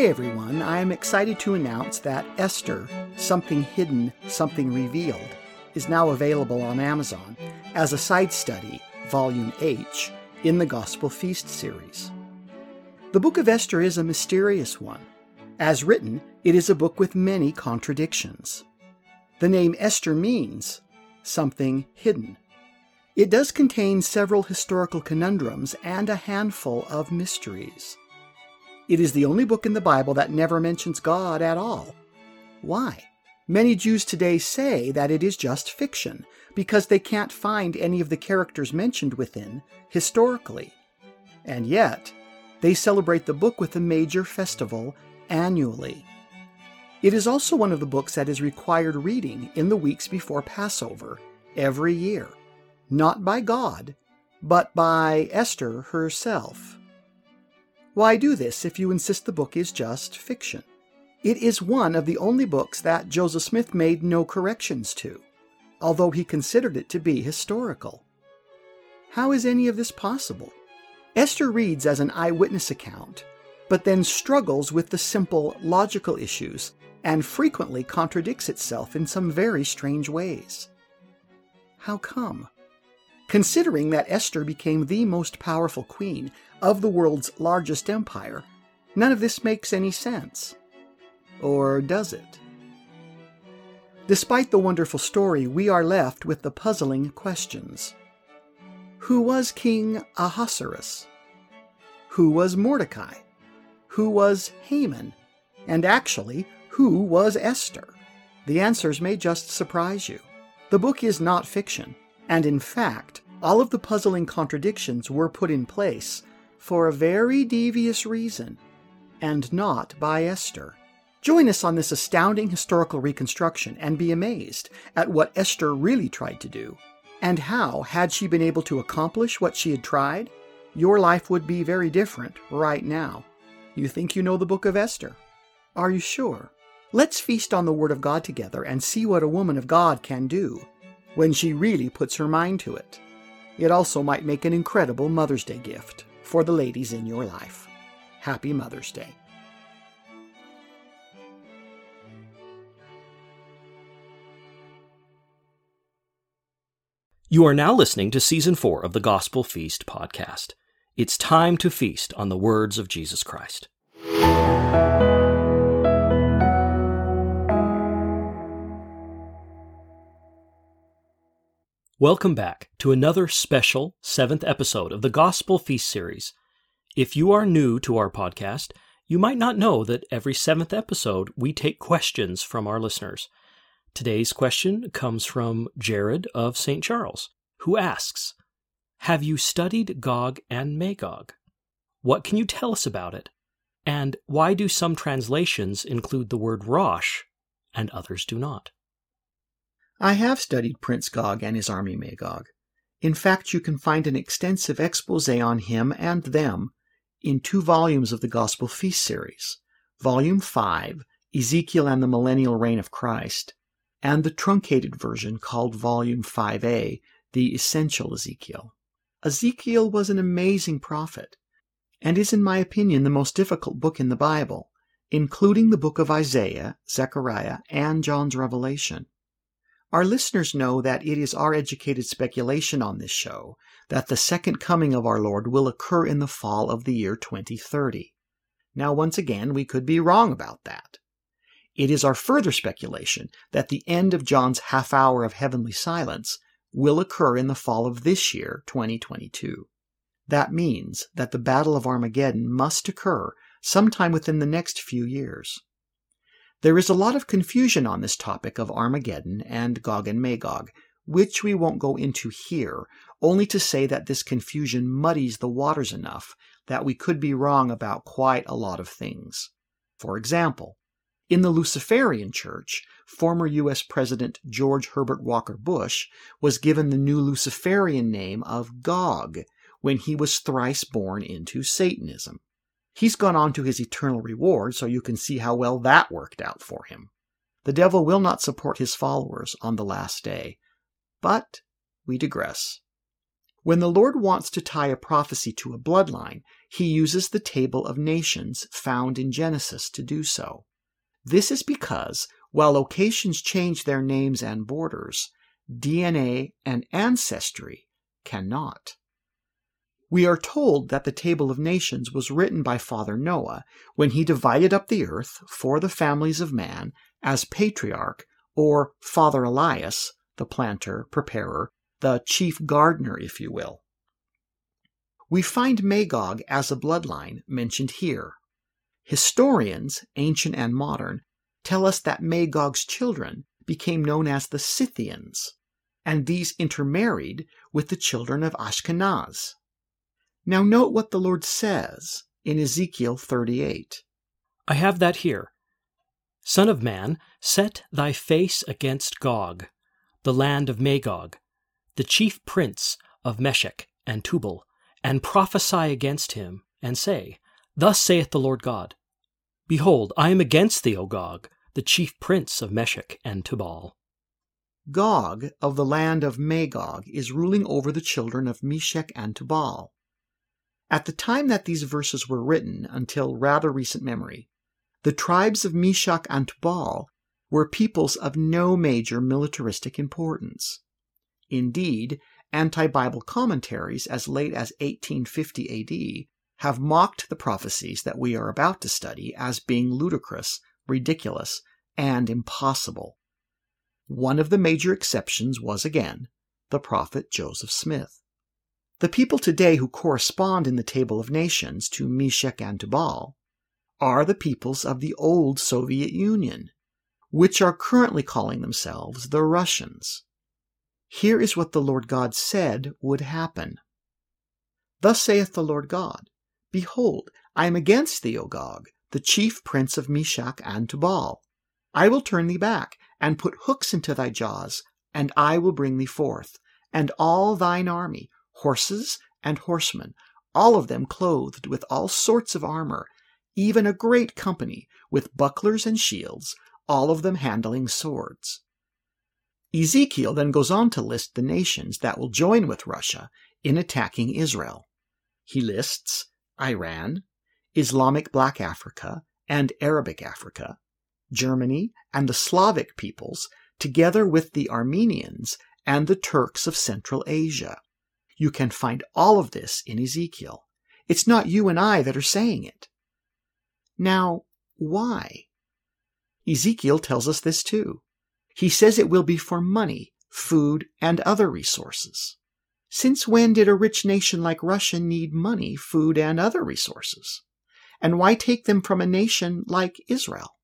Today, everyone, I am excited to announce that Esther, Something Hidden, Something Revealed, is now available on Amazon as a side study, Volume H, in the Gospel Feast series. The book of Esther is a mysterious one. As written, it is a book with many contradictions. The name Esther means something hidden. It does contain several historical conundrums and a handful of mysteries. It is the only book in the Bible that never mentions God at all. Why? Many Jews today say that it is just fiction because they can't find any of the characters mentioned within historically. And yet, they celebrate the book with a major festival annually. It is also one of the books that is required reading in the weeks before Passover every year, not by God, but by Esther herself. Why do this if you insist the book is just fiction? It is one of the only books that Joseph Smith made no corrections to, although he considered it to be historical. How is any of this possible? Esther reads as an eyewitness account, but then struggles with the simple logical issues and frequently contradicts itself in some very strange ways. How come? Considering that Esther became the most powerful queen of the world's largest empire, none of this makes any sense. Or does it? Despite the wonderful story, we are left with the puzzling questions. Who was King Ahasuerus? Who was Mordecai? Who was Haman? And actually, who was Esther? The answers may just surprise you. The book is not fiction. And in fact, all of the puzzling contradictions were put in place for a very devious reason, and not by Esther. Join us on this astounding historical reconstruction and be amazed at what Esther really tried to do, and how, had she been able to accomplish what she had tried, your life would be very different right now. You think you know the book of Esther? Are you sure? Let's feast on the Word of God together and see what a woman of God can do when she really puts her mind to it. It also might make an incredible Mother's Day gift for the ladies in your life. Happy Mother's Day. You are now listening to Season 4 of the Gospel Feast podcast. It's time to feast on the words of Jesus Christ. Welcome back to another special seventh episode of the Gospel Feast series. If you are new to our podcast, you might not know that every seventh episode we take questions from our listeners. Today's question comes from Jared of St. Charles, who asks Have you studied Gog and Magog? What can you tell us about it? And why do some translations include the word Rosh and others do not? I have studied Prince Gog and his army Magog. In fact, you can find an extensive expose on him and them in two volumes of the Gospel Feast series Volume 5, Ezekiel and the Millennial Reign of Christ, and the truncated version called Volume 5a, the Essential Ezekiel. Ezekiel was an amazing prophet, and is, in my opinion, the most difficult book in the Bible, including the book of Isaiah, Zechariah, and John's Revelation. Our listeners know that it is our educated speculation on this show that the second coming of our Lord will occur in the fall of the year 2030. Now, once again, we could be wrong about that. It is our further speculation that the end of John's half hour of heavenly silence will occur in the fall of this year, 2022. That means that the Battle of Armageddon must occur sometime within the next few years. There is a lot of confusion on this topic of Armageddon and Gog and Magog, which we won't go into here, only to say that this confusion muddies the waters enough that we could be wrong about quite a lot of things. For example, in the Luciferian Church, former U.S. President George Herbert Walker Bush was given the new Luciferian name of Gog when he was thrice born into Satanism. He's gone on to his eternal reward, so you can see how well that worked out for him. The devil will not support his followers on the last day. But we digress. When the Lord wants to tie a prophecy to a bloodline, he uses the table of nations found in Genesis to do so. This is because, while locations change their names and borders, DNA and ancestry cannot. We are told that the Table of Nations was written by Father Noah when he divided up the earth for the families of man as patriarch, or Father Elias, the planter, preparer, the chief gardener, if you will. We find Magog as a bloodline mentioned here. Historians, ancient and modern, tell us that Magog's children became known as the Scythians, and these intermarried with the children of Ashkenaz. Now note what the Lord says in Ezekiel 38. I have that here. Son of man, set thy face against Gog, the land of Magog, the chief prince of Meshech and Tubal, and prophesy against him, and say, Thus saith the Lord God Behold, I am against thee, O Gog, the chief prince of Meshech and Tubal. Gog of the land of Magog is ruling over the children of Meshech and Tubal. At the time that these verses were written, until rather recent memory, the tribes of Meshech and Tubal were peoples of no major militaristic importance. Indeed, anti Bible commentaries as late as 1850 AD have mocked the prophecies that we are about to study as being ludicrous, ridiculous, and impossible. One of the major exceptions was again the prophet Joseph Smith. The people today who correspond in the Table of Nations to Meshech and Tubal are the peoples of the old Soviet Union, which are currently calling themselves the Russians. Here is what the Lord God said would happen. Thus saith the Lord God Behold, I am against thee, O Gog, the chief prince of Meshech and Tubal. I will turn thee back, and put hooks into thy jaws, and I will bring thee forth, and all thine army, horses and horsemen, all of them clothed with all sorts of armor, even a great company, with bucklers and shields, all of them handling swords. Ezekiel then goes on to list the nations that will join with Russia in attacking Israel. He lists Iran, Islamic Black Africa, and Arabic Africa, Germany, and the Slavic peoples, together with the Armenians and the Turks of Central Asia. You can find all of this in Ezekiel. It's not you and I that are saying it. Now, why? Ezekiel tells us this too. He says it will be for money, food, and other resources. Since when did a rich nation like Russia need money, food, and other resources? And why take them from a nation like Israel?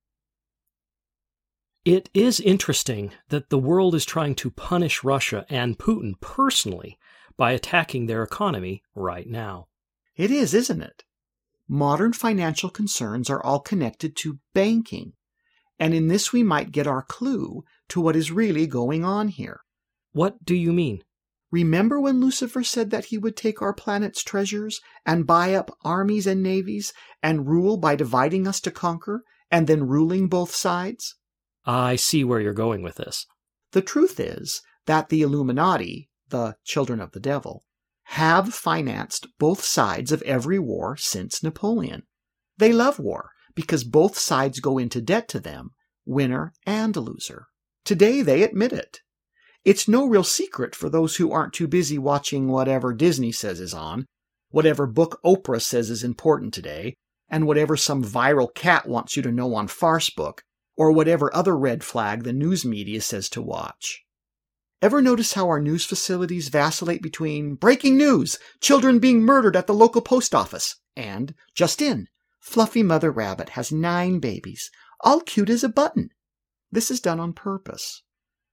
It is interesting that the world is trying to punish Russia and Putin personally by attacking their economy right now. It is, isn't it? Modern financial concerns are all connected to banking, and in this we might get our clue to what is really going on here. What do you mean? Remember when Lucifer said that he would take our planet's treasures and buy up armies and navies and rule by dividing us to conquer and then ruling both sides? I see where you're going with this. The truth is that the Illuminati, the children of the devil, have financed both sides of every war since Napoleon. They love war because both sides go into debt to them, winner and loser. Today they admit it. It's no real secret for those who aren't too busy watching whatever Disney says is on, whatever book Oprah says is important today, and whatever some viral cat wants you to know on Farcebook, or whatever other red flag the news media says to watch. Ever notice how our news facilities vacillate between breaking news, children being murdered at the local post office, and just in, fluffy mother rabbit has nine babies, all cute as a button? This is done on purpose.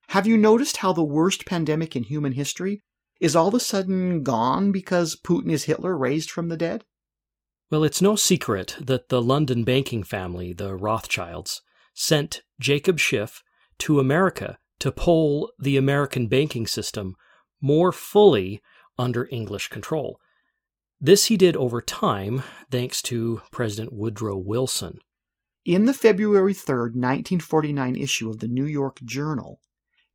Have you noticed how the worst pandemic in human history is all of a sudden gone because Putin is Hitler raised from the dead? Well, it's no secret that the London banking family, the Rothschilds, sent Jacob Schiff to America to pull the American banking system more fully under English control. This he did over time, thanks to President Woodrow Wilson. In the February 3, 1949 issue of the New York Journal,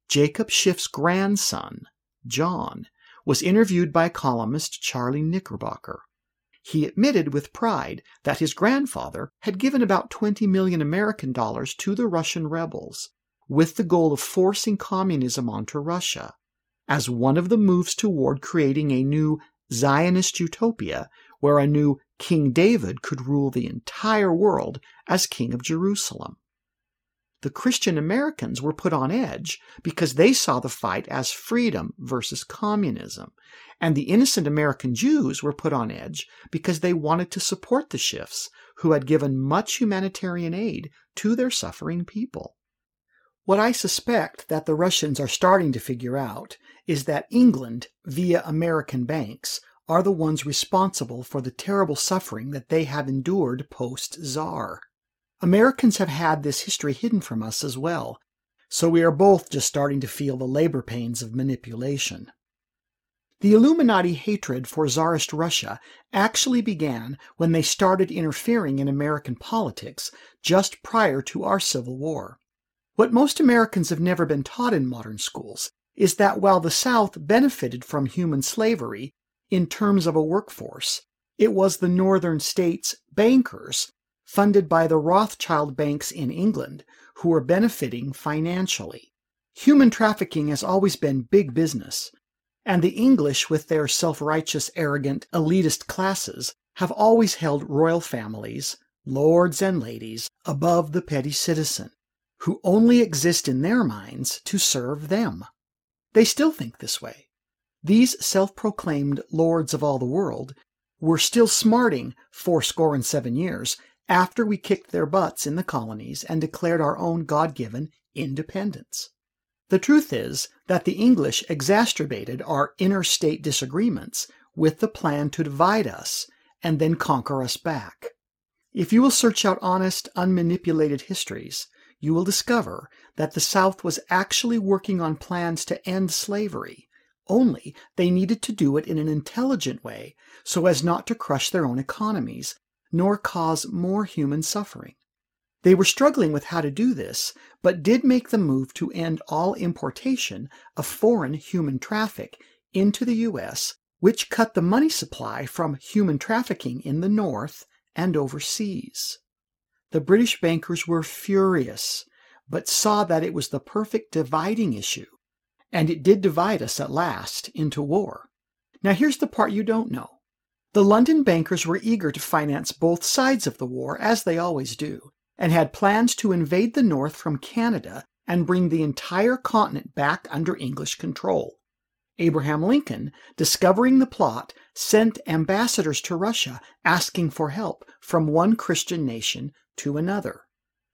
Jacob Schiff's grandson, John, was interviewed by columnist Charlie Knickerbocker. He admitted with pride that his grandfather had given about 20 million American dollars to the Russian rebels with the goal of forcing communism onto Russia as one of the moves toward creating a new Zionist utopia where a new King David could rule the entire world as King of Jerusalem. The Christian Americans were put on edge because they saw the fight as freedom versus communism, and the innocent American Jews were put on edge because they wanted to support the Schiffs, who had given much humanitarian aid to their suffering people. What I suspect that the Russians are starting to figure out is that England, via American banks, are the ones responsible for the terrible suffering that they have endured post Tsar. Americans have had this history hidden from us as well, so we are both just starting to feel the labor pains of manipulation. The Illuminati hatred for Tsarist Russia actually began when they started interfering in American politics just prior to our Civil War. What most Americans have never been taught in modern schools is that while the South benefited from human slavery in terms of a workforce. It was the northern states' bankers, funded by the Rothschild banks in England, who were benefiting financially. Human trafficking has always been big business, and the English, with their self righteous, arrogant, elitist classes, have always held royal families, lords and ladies, above the petty citizen, who only exist in their minds to serve them. They still think this way. These self proclaimed lords of all the world were still smarting fourscore and seven years after we kicked their butts in the colonies and declared our own God given independence. The truth is that the English exacerbated our interstate disagreements with the plan to divide us and then conquer us back. If you will search out honest, unmanipulated histories, you will discover that the South was actually working on plans to end slavery only they needed to do it in an intelligent way so as not to crush their own economies, nor cause more human suffering. They were struggling with how to do this, but did make the move to end all importation of foreign human traffic into the U.S., which cut the money supply from human trafficking in the North and overseas. The British bankers were furious, but saw that it was the perfect dividing issue and it did divide us at last into war. Now, here's the part you don't know. The London bankers were eager to finance both sides of the war, as they always do, and had plans to invade the North from Canada and bring the entire continent back under English control. Abraham Lincoln, discovering the plot, sent ambassadors to Russia asking for help from one Christian nation to another.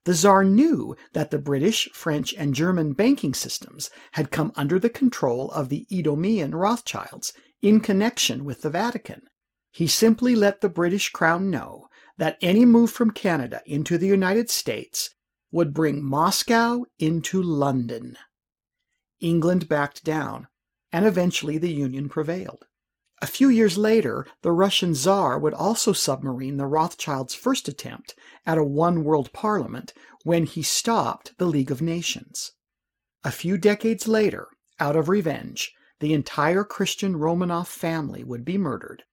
The Tsar knew that the British, French, and German banking systems had come under the control of the Edomian Rothschilds in connection with the Vatican. He simply let the British crown know that any move from Canada into the United States would bring Moscow into London. England backed down, and eventually the Union prevailed. A few years later, the Russian Tsar would also submarine the Rothschilds' first attempt at a one world parliament when he stopped the League of Nations. A few decades later, out of revenge, the entire Christian Romanov family would be murdered,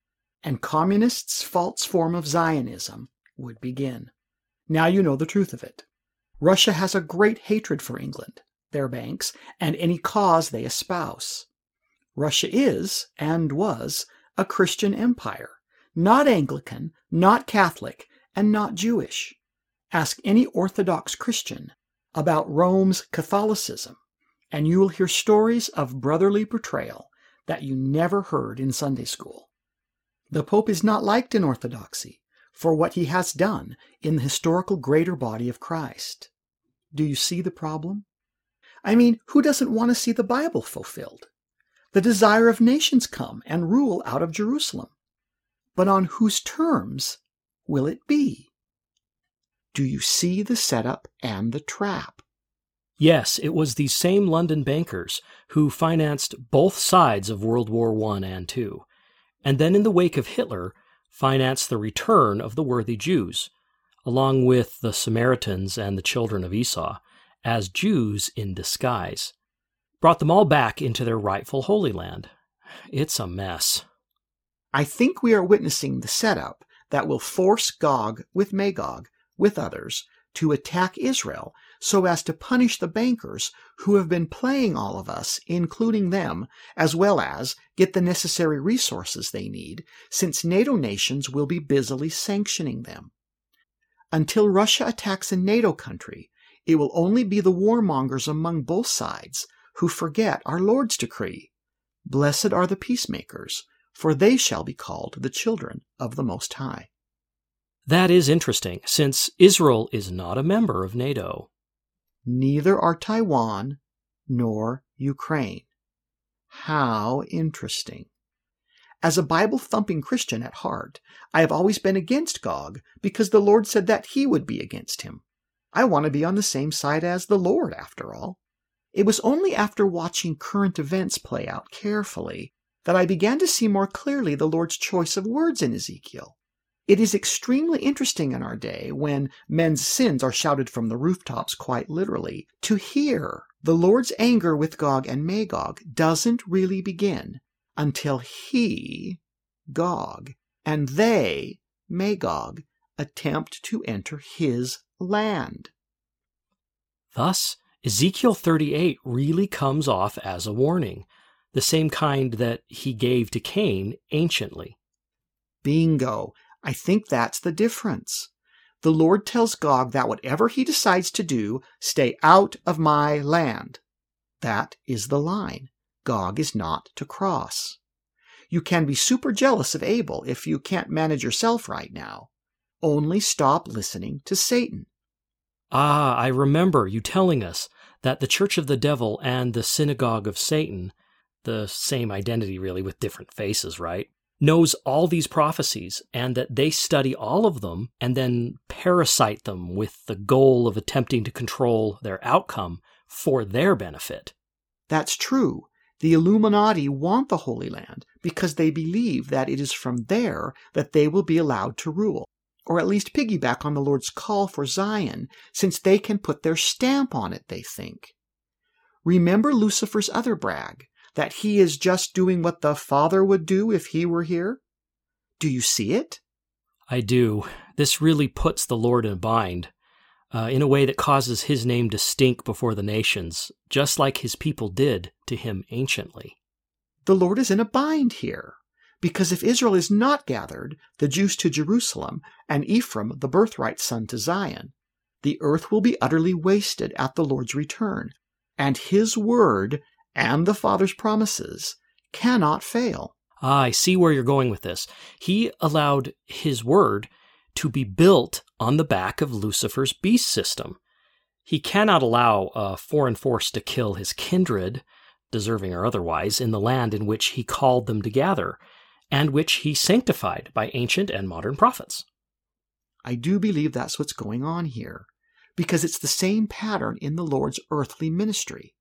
and communists' false form of Zionism would begin. Now you know the truth of it. Russia has a great hatred for England, their banks, and any cause they espouse. Russia is, and was, a Christian empire, not Anglican, not Catholic, and not Jewish. Ask any Orthodox Christian about Rome's Catholicism, and you will hear stories of brotherly betrayal that you never heard in Sunday school. The Pope is not liked in Orthodoxy for what he has done in the historical greater body of Christ. Do you see the problem? I mean, who doesn't want to see the Bible fulfilled? The desire of nations come and rule out of Jerusalem. But on whose terms will it be? Do you see the setup and the trap? Yes, it was these same London bankers who financed both sides of World War I and II, and then in the wake of Hitler, financed the return of the worthy Jews, along with the Samaritans and the children of Esau, as Jews in disguise brought them all back into their rightful Holy Land. it's a mess. I think we are witnessing the setup that will force Gog with Magog, with others, to attack Israel so as to punish the bankers who have been playing all of us, including them, as well as get the necessary resources they need, since NATO nations will be busily sanctioning them. Until Russia attacks a NATO country, it will only be the warmongers among both sides who forget our Lord's decree. Blessed are the peacemakers, for they shall be called the children of the Most High. That is interesting, since Israel is not a member of NATO. Neither are Taiwan nor Ukraine. How interesting. As a Bible thumping Christian at heart, I have always been against Gog because the Lord said that he would be against him. I want to be on the same side as the Lord, after all. It was only after watching current events play out carefully that I began to see more clearly the Lord's choice of words in Ezekiel. It is extremely interesting in our day, when men's sins are shouted from the rooftops quite literally, to hear the Lord's anger with Gog and Magog doesn't really begin until he, Gog, and they, Magog, attempt to enter his land. Thus, Ezekiel 38 really comes off as a warning, the same kind that he gave to Cain anciently. Bingo. I think that's the difference. The Lord tells Gog that whatever he decides to do, stay out of my land. That is the line. Gog is not to cross. You can be super jealous of Abel if you can't manage yourself right now. Only stop listening to Satan. Ah, I remember you telling us that the Church of the Devil and the Synagogue of Satan, the same identity really with different faces, right? knows all these prophecies and that they study all of them and then parasite them with the goal of attempting to control their outcome for their benefit. That's true. The Illuminati want the Holy Land because they believe that it is from there that they will be allowed to rule, or at least piggyback on the Lord's call for Zion, since they can put their stamp on it, they think. Remember Lucifer's other brag that he is just doing what the Father would do if he were here? Do you see it? I do. This really puts the Lord in a bind, uh, in a way that causes his name to stink before the nations, just like his people did to him anciently. The Lord is in a bind here, because if Israel is not gathered, the Jews to Jerusalem, and Ephraim, the birthright son, to Zion, the earth will be utterly wasted at the Lord's return, and his word and the Father's promises cannot fail. Ah, I see where you're going with this. He allowed his word to be built on the back of Lucifer's beast system. He cannot allow a foreign force to kill his kindred, deserving or otherwise, in the land in which he called them to gather, and which he sanctified by ancient and modern prophets. I do believe that's what's going on here, because it's the same pattern in the Lord's earthly ministry.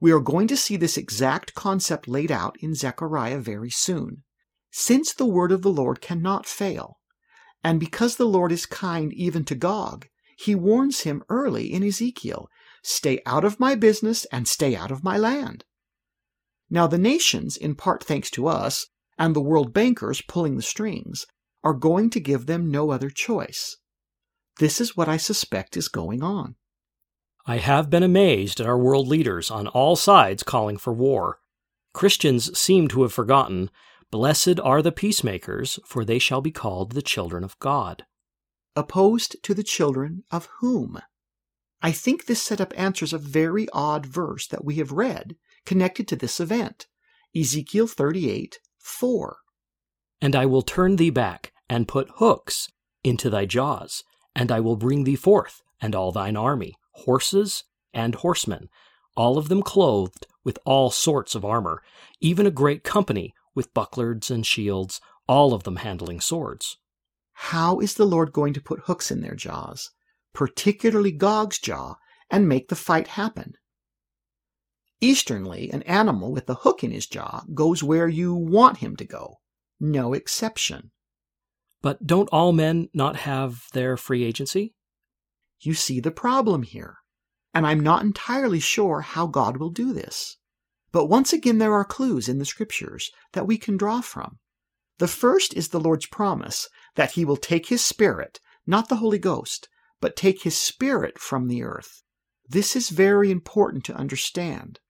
We are going to see this exact concept laid out in Zechariah very soon. Since the word of the Lord cannot fail, and because the Lord is kind even to Gog, he warns him early in Ezekiel stay out of my business and stay out of my land. Now, the nations, in part thanks to us, and the world bankers pulling the strings, are going to give them no other choice. This is what I suspect is going on. I have been amazed at our world leaders on all sides calling for war. Christians seem to have forgotten, Blessed are the peacemakers, for they shall be called the children of God. Opposed to the children of whom? I think this setup answers a very odd verse that we have read connected to this event Ezekiel 38 4. And I will turn thee back, and put hooks into thy jaws, and I will bring thee forth, and all thine army, horses and horsemen, all of them clothed with all sorts of armor, even a great company with bucklers and shields, all of them handling swords. How is the Lord going to put hooks in their jaws, particularly Gog's jaw, and make the fight happen? Easternly, an animal with a hook in his jaw goes where you want him to go. No exception. But don't all men not have their free agency? You see the problem here. And I'm not entirely sure how God will do this. But once again, there are clues in the scriptures that we can draw from. The first is the Lord's promise that he will take his spirit, not the Holy Ghost, but take his spirit from the earth. This is very important to understand.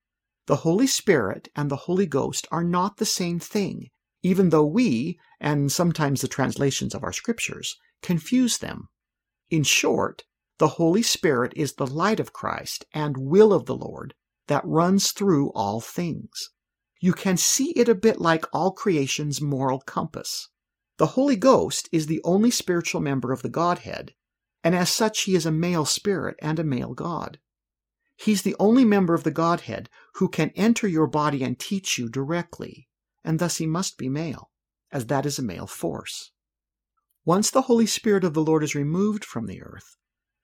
The Holy Spirit and the Holy Ghost are not the same thing, even though we, and sometimes the translations of our scriptures, confuse them. In short, the Holy Spirit is the light of Christ and will of the Lord that runs through all things. You can see it a bit like all creation's moral compass. The Holy Ghost is the only spiritual member of the Godhead, and as such he is a male spirit and a male God. He's the only member of the Godhead who can enter your body and teach you directly, and thus he must be male, as that is a male force. Once the Holy Spirit of the Lord is removed from the earth,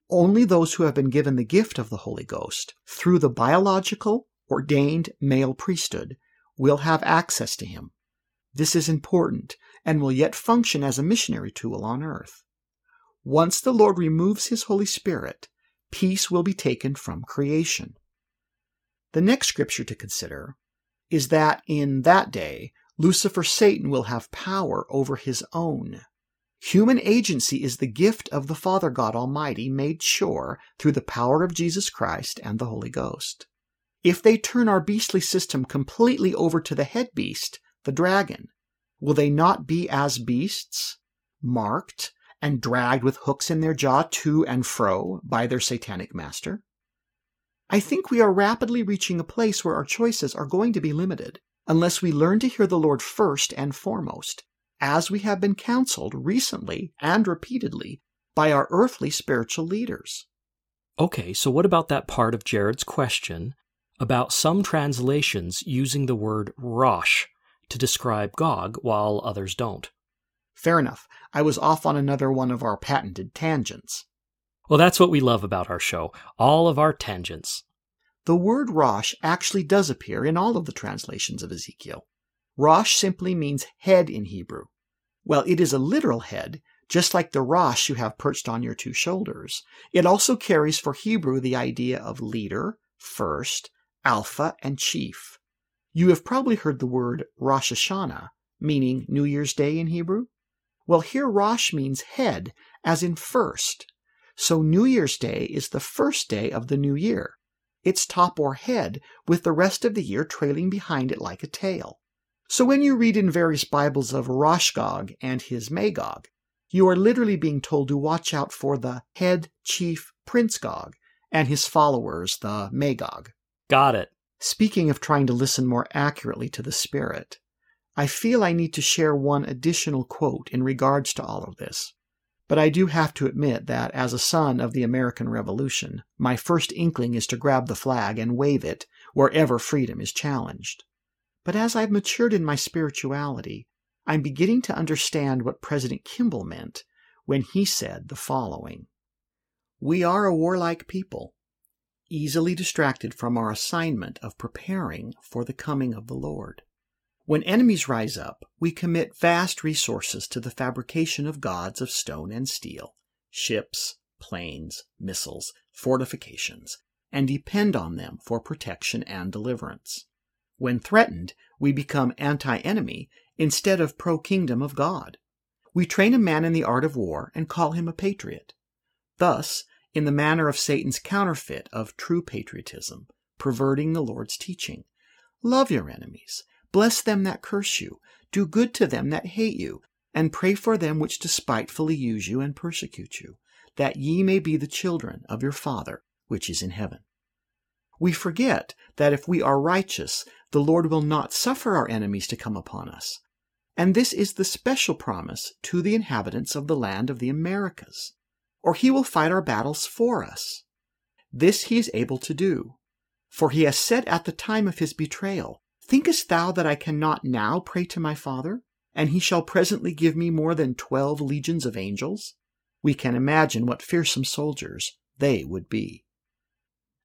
only those who have been given the gift of the Holy Ghost through the biological, ordained male priesthood will have access to him. This is important and will yet function as a missionary tool on earth. Once the Lord removes his Holy Spirit, peace will be taken from creation. The next scripture to consider is that in that day, Lucifer Satan will have power over his own. Human agency is the gift of the Father God Almighty made sure through the power of Jesus Christ and the Holy Ghost. If they turn our beastly system completely over to the head beast, the dragon, will they not be as beasts, marked, and dragged with hooks in their jaw to and fro by their satanic master? I think we are rapidly reaching a place where our choices are going to be limited unless we learn to hear the Lord first and foremost, as we have been counseled recently and repeatedly by our earthly spiritual leaders. Okay, so what about that part of Jared's question about some translations using the word Rosh to describe Gog while others don't? Fair enough. I was off on another one of our patented tangents. Well, that's what we love about our show all of our tangents. The word Rosh actually does appear in all of the translations of Ezekiel. Rosh simply means head in Hebrew. Well, it is a literal head, just like the Rosh you have perched on your two shoulders. It also carries for Hebrew the idea of leader, first, alpha, and chief. You have probably heard the word Rosh Hashanah, meaning New Year's Day in Hebrew. Well, here Rosh means head, as in first. So New Year's Day is the first day of the new year. Its top or head, with the rest of the year trailing behind it like a tail. So when you read in various Bibles of Roshgog and his Magog, you are literally being told to watch out for the head chief Prince Gog and his followers, the Magog. Got it. Speaking of trying to listen more accurately to the Spirit, I feel I need to share one additional quote in regards to all of this. But I do have to admit that as a son of the American Revolution, my first inkling is to grab the flag and wave it wherever freedom is challenged. But as I've matured in my spirituality, I'm beginning to understand what President Kimball meant when he said the following We are a warlike people, easily distracted from our assignment of preparing for the coming of the Lord. When enemies rise up, we commit vast resources to the fabrication of gods of stone and steel, ships, planes, missiles, fortifications, and depend on them for protection and deliverance. When threatened, we become anti enemy instead of pro kingdom of God. We train a man in the art of war and call him a patriot. Thus, in the manner of Satan's counterfeit of true patriotism, perverting the Lord's teaching, love your enemies, Bless them that curse you, do good to them that hate you, and pray for them which despitefully use you and persecute you, that ye may be the children of your Father which is in heaven. We forget that if we are righteous, the Lord will not suffer our enemies to come upon us. And this is the special promise to the inhabitants of the land of the Americas, or he will fight our battles for us. This he is able to do, for he has said at the time of his betrayal, Thinkest thou that I cannot now pray to my Father, and he shall presently give me more than twelve legions of angels? We can imagine what fearsome soldiers they would be.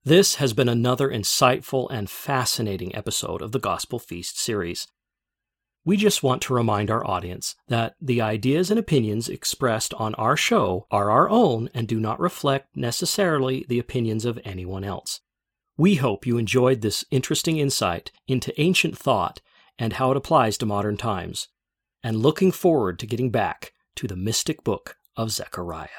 This has been another insightful and fascinating episode of the Gospel Feast series. We just want to remind our audience that the ideas and opinions expressed on our show are our own and do not reflect necessarily the opinions of anyone else. We hope you enjoyed this interesting insight into ancient thought and how it applies to modern times, and looking forward to getting back to the mystic book of Zechariah.